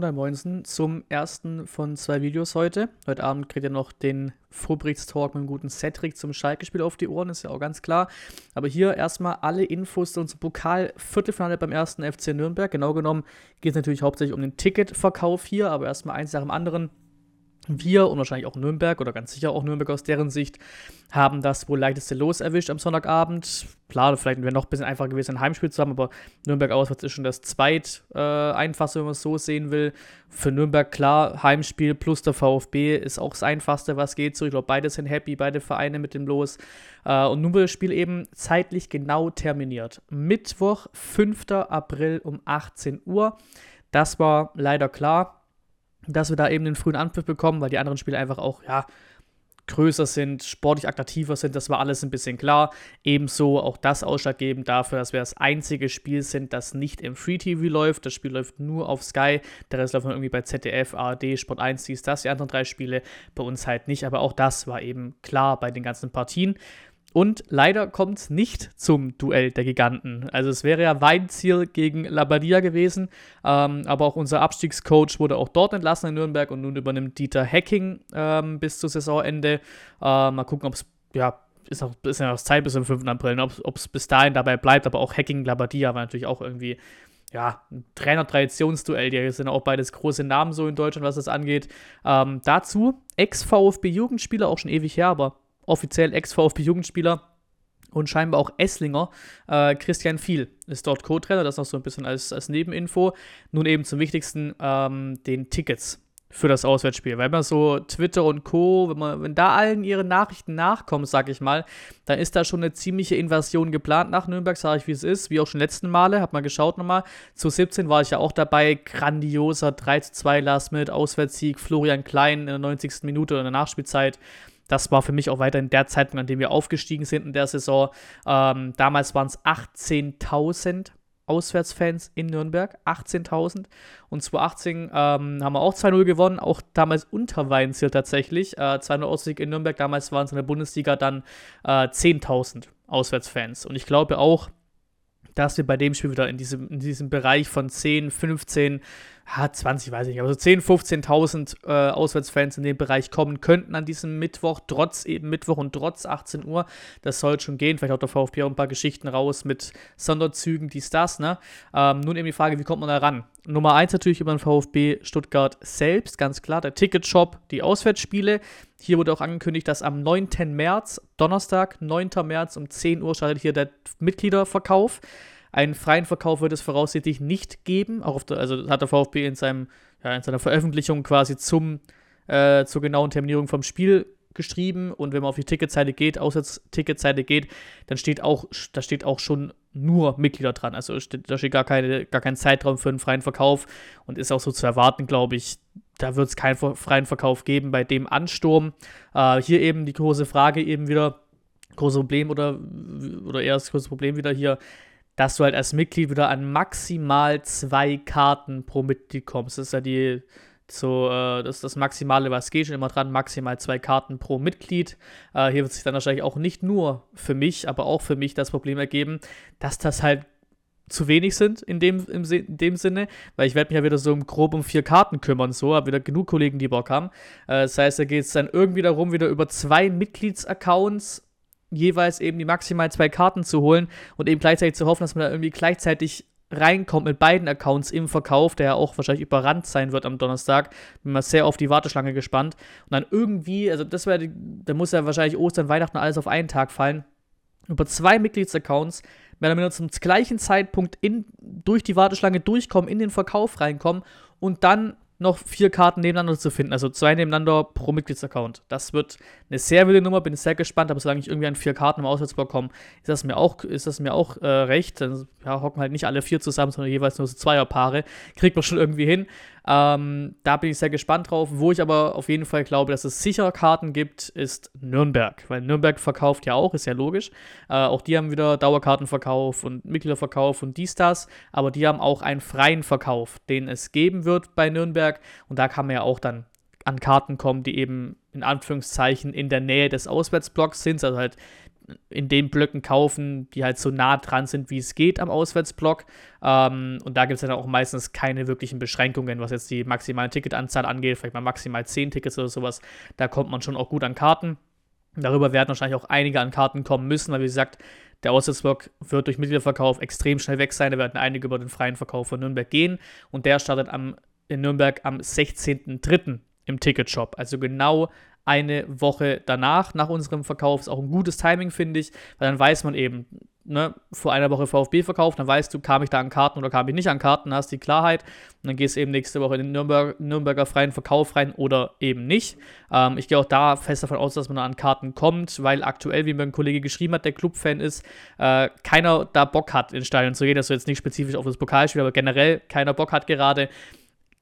Moinsen zum ersten von zwei Videos heute. Heute Abend kriegt ihr noch den Vorberichtstalk mit dem guten Cedric zum Schalke-Spiel auf die Ohren, ist ja auch ganz klar. Aber hier erstmal alle Infos zu unserem Pokal-Viertelfinale beim ersten FC Nürnberg. Genau genommen geht es natürlich hauptsächlich um den Ticketverkauf hier, aber erstmal eins nach dem anderen wir und wahrscheinlich auch Nürnberg oder ganz sicher auch Nürnberg aus deren Sicht haben das wohl leichteste Los erwischt am Sonntagabend. Klar, vielleicht wäre noch ein bisschen einfacher gewesen, ein Heimspiel zu haben, aber Nürnberg auswärts ist schon das zweit äh, einfachste, wenn man es so sehen will. Für Nürnberg klar, Heimspiel plus der VfB ist auch das einfachste, was geht so. Ich glaube, beide sind happy, beide Vereine mit dem Los. Äh, und nun wird das Spiel eben zeitlich genau terminiert. Mittwoch, 5. April um 18 Uhr. Das war leider klar dass wir da eben den frühen Anpfiff bekommen, weil die anderen Spiele einfach auch, ja, größer sind, sportlich attraktiver sind, das war alles ein bisschen klar. Ebenso auch das ausschlaggebend dafür, dass wir das einzige Spiel sind, das nicht im Free TV läuft. Das Spiel läuft nur auf Sky, der Rest läuft irgendwie bei ZDF, ARD, Sport 1, dies, das, die anderen drei Spiele bei uns halt nicht. Aber auch das war eben klar bei den ganzen Partien. Und leider kommt es nicht zum Duell der Giganten. Also es wäre ja Weinziel gegen Labadia gewesen, ähm, aber auch unser Abstiegscoach wurde auch dort entlassen in Nürnberg und nun übernimmt Dieter Hacking ähm, bis zu Saisonende. Äh, mal gucken, ob es, ja, ist, noch, ist ja noch Zeit bis zum 5. April, ob es bis dahin dabei bleibt, aber auch Hacking Labadia war natürlich auch irgendwie ja, ein Trainer-Traditionsduell. Die sind auch beides große Namen so in Deutschland, was das angeht. Ähm, dazu Ex-VfB-Jugendspieler, auch schon ewig her, aber offiziell Ex-VfB-Jugendspieler und scheinbar auch Esslinger. Äh, Christian Viel ist dort Co-Trainer, das noch so ein bisschen als, als Nebeninfo. Nun eben zum Wichtigsten, ähm, den Tickets für das Auswärtsspiel. Weil man so Twitter und Co., wenn, man, wenn da allen ihre Nachrichten nachkommen, sag ich mal, dann ist da schon eine ziemliche Invasion geplant nach Nürnberg, sage ich, wie es ist, wie auch schon letzten Male, hab mal geschaut nochmal. Zu 17 war ich ja auch dabei, grandioser 3 zu 2 Last Minute Auswärtssieg, Florian Klein in der 90. Minute oder in der Nachspielzeit das war für mich auch weiterhin der Zeitpunkt, an dem wir aufgestiegen sind in der Saison. Ähm, damals waren es 18.000 Auswärtsfans in Nürnberg, 18.000. Und 2018 ähm, haben wir auch 2-0 gewonnen, auch damals unter Weinziel tatsächlich. Äh, 2-0 Auswärtssieg in Nürnberg, damals waren es in der Bundesliga dann äh, 10.000 Auswärtsfans. Und ich glaube auch, dass wir bei dem Spiel wieder in diesem, in diesem Bereich von 10, 15, ja, 20 weiß ich nicht, aber so 10, 15.000 äh, Auswärtsfans in den Bereich kommen könnten an diesem Mittwoch, trotz eben Mittwoch und trotz 18 Uhr. Das soll schon gehen. Vielleicht auch der VfB auch ein paar Geschichten raus mit Sonderzügen, dies, das, ne? Ähm, nun eben die Frage, wie kommt man da ran? Nummer 1 natürlich über den VfB Stuttgart selbst, ganz klar, der Ticketshop, die Auswärtsspiele. Hier wurde auch angekündigt, dass am 9. März, Donnerstag, 9. März um 10 Uhr startet hier der Mitgliederverkauf. Einen freien Verkauf wird es voraussichtlich nicht geben. Auch der, also hat der VfB in, seinem, ja, in seiner Veröffentlichung quasi zum, äh, zur genauen Terminierung vom Spiel geschrieben. Und wenn man auf die Ticketseite geht, Auswärtsticketseite geht, dann steht auch, da steht auch schon nur Mitglieder dran. Also da steht gar, keine, gar kein Zeitraum für einen freien Verkauf und ist auch so zu erwarten, glaube ich. Da wird es keinen freien Verkauf geben bei dem Ansturm. Äh, hier eben die große Frage eben wieder, großes Problem oder, oder eher das große Problem wieder hier dass du halt als Mitglied wieder an maximal zwei Karten pro Mitglied kommst. Das ist ja die, so, äh, das ist das Maximale, was geht schon immer dran, maximal zwei Karten pro Mitglied. Äh, hier wird sich dann wahrscheinlich auch nicht nur für mich, aber auch für mich das Problem ergeben, dass das halt zu wenig sind in dem, im, in dem Sinne, weil ich werde mich ja wieder so grob um vier Karten kümmern, so, habe wieder genug Kollegen, die Bock haben. Äh, das heißt, da geht es dann irgendwie darum, wieder über zwei Mitgliedsaccounts jeweils eben die maximal zwei Karten zu holen und eben gleichzeitig zu hoffen, dass man da irgendwie gleichzeitig reinkommt mit beiden Accounts im Verkauf, der ja auch wahrscheinlich überrannt sein wird am Donnerstag. Bin mal sehr auf die Warteschlange gespannt. Und dann irgendwie, also das wäre, da muss ja wahrscheinlich Ostern, Weihnachten alles auf einen Tag fallen. Über zwei Mitgliedsaccounts werden wir zum gleichen Zeitpunkt in, durch die Warteschlange durchkommen, in den Verkauf reinkommen und dann noch vier Karten nebeneinander zu finden. Also zwei nebeneinander pro Mitgliedsaccount. Das wird eine sehr wilde Nummer, bin sehr gespannt, aber solange ich irgendwie an vier Karten im Auswärtsblock komme, ist das mir auch, ist das mir auch äh, recht. Dann ja, hocken halt nicht alle vier zusammen, sondern jeweils nur so Zweierpaare. Kriegt man schon irgendwie hin. Ähm, da bin ich sehr gespannt drauf. Wo ich aber auf jeden Fall glaube, dass es sicher Karten gibt, ist Nürnberg. Weil Nürnberg verkauft ja auch, ist ja logisch. Äh, auch die haben wieder Dauerkartenverkauf und Mitgliederverkauf und dies, das. Aber die haben auch einen freien Verkauf, den es geben wird bei Nürnberg. Und da kann man ja auch dann an Karten kommen, die eben in Anführungszeichen in der Nähe des Auswärtsblocks sind, also halt in den Blöcken kaufen, die halt so nah dran sind, wie es geht am Auswärtsblock. Ähm, und da gibt es dann auch meistens keine wirklichen Beschränkungen, was jetzt die maximale Ticketanzahl angeht, vielleicht mal maximal 10 Tickets oder sowas. Da kommt man schon auch gut an Karten. Darüber werden wahrscheinlich auch einige an Karten kommen müssen, weil wie gesagt, der Auswärtsblock wird durch Mitgliederverkauf extrem schnell weg sein. Da werden einige über den freien Verkauf von Nürnberg gehen. Und der startet am, in Nürnberg am 16.03. im Ticketshop. Also genau eine Woche danach, nach unserem Verkauf. Ist auch ein gutes Timing, finde ich, weil dann weiß man eben, ne, vor einer Woche VfB verkauft, dann weißt du, kam ich da an Karten oder kam ich nicht an Karten, hast die Klarheit und dann gehst du eben nächste Woche in den Nürnberg, Nürnberger freien Verkauf rein oder eben nicht. Ähm, ich gehe auch da fest davon aus, dass man da an Karten kommt, weil aktuell, wie mir ein Kollege geschrieben hat, der Clubfan ist, äh, keiner da Bock hat, ins Stadion zu gehen. Das ist jetzt nicht spezifisch auf das Pokalspiel, aber generell keiner Bock hat gerade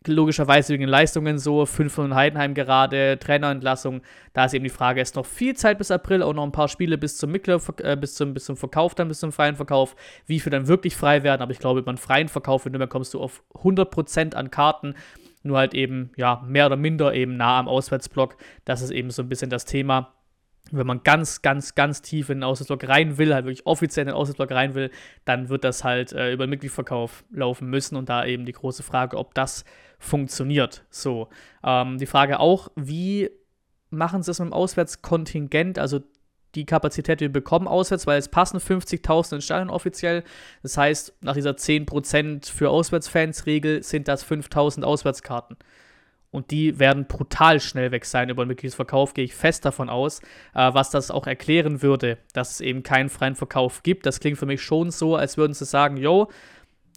logischerweise wegen den Leistungen so, 5 von Heidenheim gerade, Trainerentlassung, da ist eben die Frage, ist noch viel Zeit bis April, auch noch ein paar Spiele bis zum Mittler, äh, bis, zum, bis zum Verkauf, dann bis zum freien Verkauf, wie viel dann wirklich frei werden, aber ich glaube, einen freien Verkauf in Nürnberg kommst du auf 100% an Karten, nur halt eben, ja, mehr oder minder eben nah am Auswärtsblock, das ist eben so ein bisschen das Thema wenn man ganz, ganz, ganz tief in den Auswärtsblock rein will, halt wirklich offiziell in den Auswärtsblock rein will, dann wird das halt äh, über den Mitgliedverkauf laufen müssen und da eben die große Frage, ob das funktioniert. So. Ähm, die Frage auch, wie machen sie es mit dem Auswärtskontingent, also die Kapazität, die wir bekommen auswärts, weil es passen 50.000 ins Stadion offiziell. Das heißt, nach dieser 10% für Auswärtsfans-Regel sind das 5.000 Auswärtskarten. Und die werden brutal schnell weg sein über den Mitgliedsverkauf, gehe ich fest davon aus. Äh, was das auch erklären würde, dass es eben keinen freien Verkauf gibt. Das klingt für mich schon so, als würden sie sagen, yo,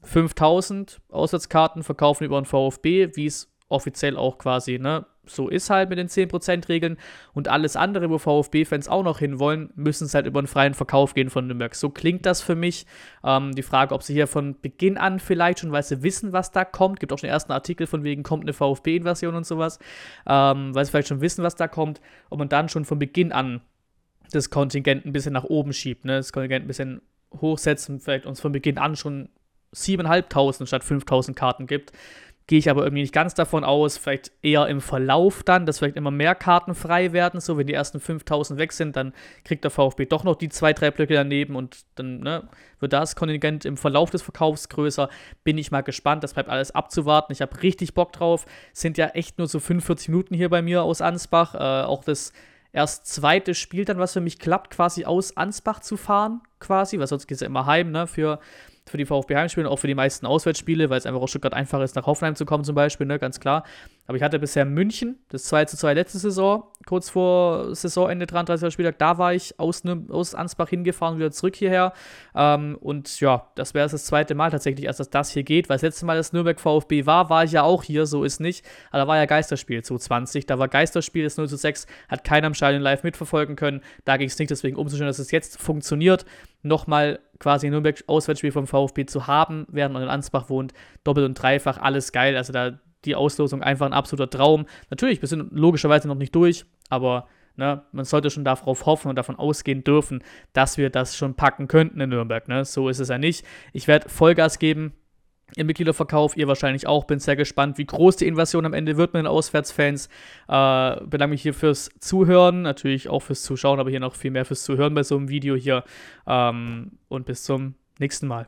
5000 Auswärtskarten verkaufen über den VfB, wie es offiziell auch quasi ne, so ist halt mit den 10%-Regeln. Und alles andere, wo VfB-Fans auch noch hinwollen, müssen es halt über einen freien Verkauf gehen von Nürnberg. So klingt das für mich. Ähm, die Frage, ob sie hier von Beginn an vielleicht schon, weil sie wissen, was da kommt, gibt auch schon den ersten Artikel von wegen, kommt eine VfB-Invasion und sowas, ähm, weil sie vielleicht schon wissen, was da kommt, ob man dann schon von Beginn an das Kontingent ein bisschen nach oben schiebt, ne? das Kontingent ein bisschen hochsetzt und vielleicht uns von Beginn an schon 7.500 statt 5.000 Karten gibt. Gehe ich aber irgendwie nicht ganz davon aus, vielleicht eher im Verlauf dann, dass vielleicht immer mehr Karten frei werden. So, wenn die ersten 5000 weg sind, dann kriegt der VfB doch noch die zwei, drei Blöcke daneben und dann ne, wird das Kontingent im Verlauf des Verkaufs größer. Bin ich mal gespannt, das bleibt alles abzuwarten. Ich habe richtig Bock drauf. Sind ja echt nur so 45 Minuten hier bei mir aus Ansbach. Äh, auch das erst zweite Spiel dann, was für mich klappt, quasi aus Ansbach zu fahren, quasi, weil sonst geht es ja immer heim, ne, für für die VfB-Heimspiele und auch für die meisten Auswärtsspiele, weil es einfach aus Stuttgart einfach ist, nach Hoffenheim zu kommen zum Beispiel, ne, ganz klar. Aber ich hatte bisher München, das 2 zu 2 letzte Saison, kurz vor Saisonende, 33. Spieltag, da war ich aus, aus Ansbach hingefahren, wieder zurück hierher. Ähm, und ja, das wäre das zweite Mal tatsächlich erst, dass das hier geht, weil das letzte Mal, dass Nürnberg VfB war, war ich ja auch hier, so ist nicht. Aber da war ja Geisterspiel 2020, da war Geisterspiel, das 0 zu 6, hat keiner im Stadion live mitverfolgen können. Da ging es nicht, deswegen umso schön, dass es jetzt funktioniert. Nochmal quasi Nürnberg Auswärtsspiel vom VfB zu haben, während man in Ansbach wohnt, doppelt und dreifach, alles geil. Also da die Auslosung einfach ein absoluter Traum. Natürlich, wir sind logischerweise noch nicht durch, aber ne, man sollte schon darauf hoffen und davon ausgehen dürfen, dass wir das schon packen könnten in Nürnberg. Ne? So ist es ja nicht. Ich werde Vollgas geben im Mitgliederverkauf, ihr wahrscheinlich auch. Bin sehr gespannt, wie groß die Invasion am Ende wird mit den Auswärtsfans. Äh, bedanke mich hier fürs Zuhören, natürlich auch fürs Zuschauen, aber hier noch viel mehr fürs Zuhören bei so einem Video hier. Ähm, und bis zum nächsten Mal.